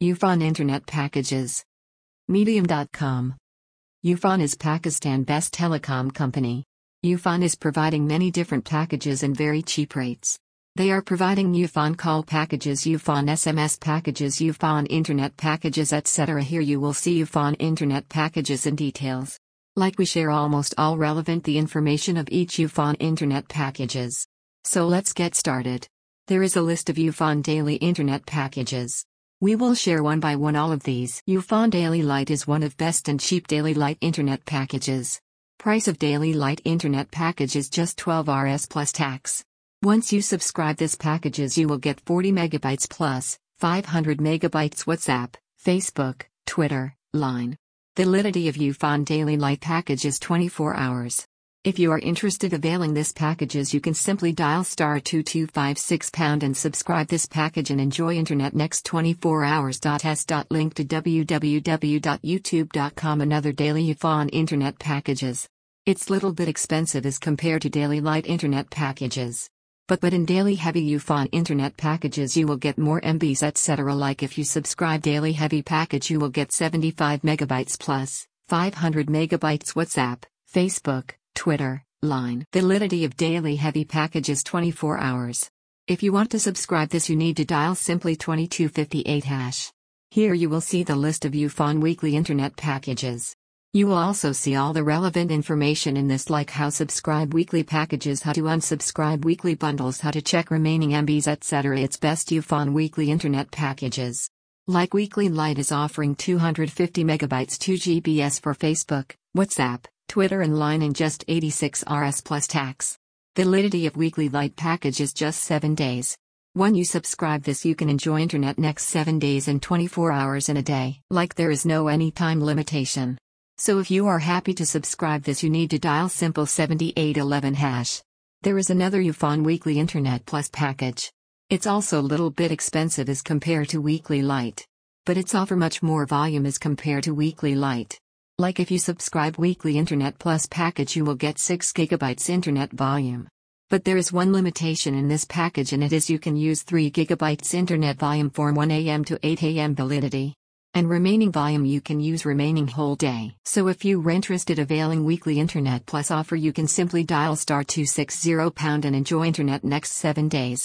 Ufone Internet Packages. Medium.com. Ufone is Pakistan best telecom company. Ufone is providing many different packages and very cheap rates. They are providing Ufone call packages, Ufone SMS packages, Ufone internet packages, etc. Here you will see Ufone internet packages and details. Like we share almost all relevant the information of each Ufone internet packages. So let's get started. There is a list of Ufone daily internet packages. We will share one by one all of these. Ufone Daily Light is one of best and cheap daily light internet packages. Price of daily light internet package is just 12 Rs plus tax. Once you subscribe this packages you will get 40 megabytes plus 500 megabytes WhatsApp, Facebook, Twitter, Line. Validity of Ufone Daily Light package is 24 hours. If you are interested availing this packages you can simply dial star 2256 pound and subscribe this package and enjoy internet next 24 hours. S. Link to www.youtube.com another daily Ufone internet packages. It's little bit expensive as compared to daily light internet packages. But but in daily heavy Ufone internet packages you will get more MBs etc. Like if you subscribe daily heavy package you will get 75 megabytes plus 500 megabytes WhatsApp, Facebook, Twitter, Line. Validity of daily heavy packages 24 hours. If you want to subscribe this you need to dial simply 2258 hash. Here you will see the list of Ufone weekly internet packages. You will also see all the relevant information in this like how subscribe weekly packages, how to unsubscribe weekly bundles, how to check remaining MBs etc. It's best Ufone weekly internet packages. Like Weekly Light is offering 250 megabytes 2 GBs for Facebook, WhatsApp, Twitter and Line in just 86 Rs plus tax. Validity of Weekly Light package is just 7 days. When you subscribe this you can enjoy internet next 7 days and 24 hours in a day. Like there is no any time limitation. So if you are happy to subscribe this you need to dial simple 7811 hash. There is another Ufone Weekly Internet Plus package. It's also little bit expensive as compared to Weekly Light. But it's offer much more volume as compared to Weekly Light. Like if you subscribe Weekly Internet Plus package you will get 6 gigabytes internet volume. But there is one limitation in this package and it is you can use 3 gigabytes internet volume from 1 am to 8 am validity and remaining volume you can use remaining whole day. So if you are interested availing weekly internet plus offer you can simply dial star 260 pound and enjoy internet next 7 days.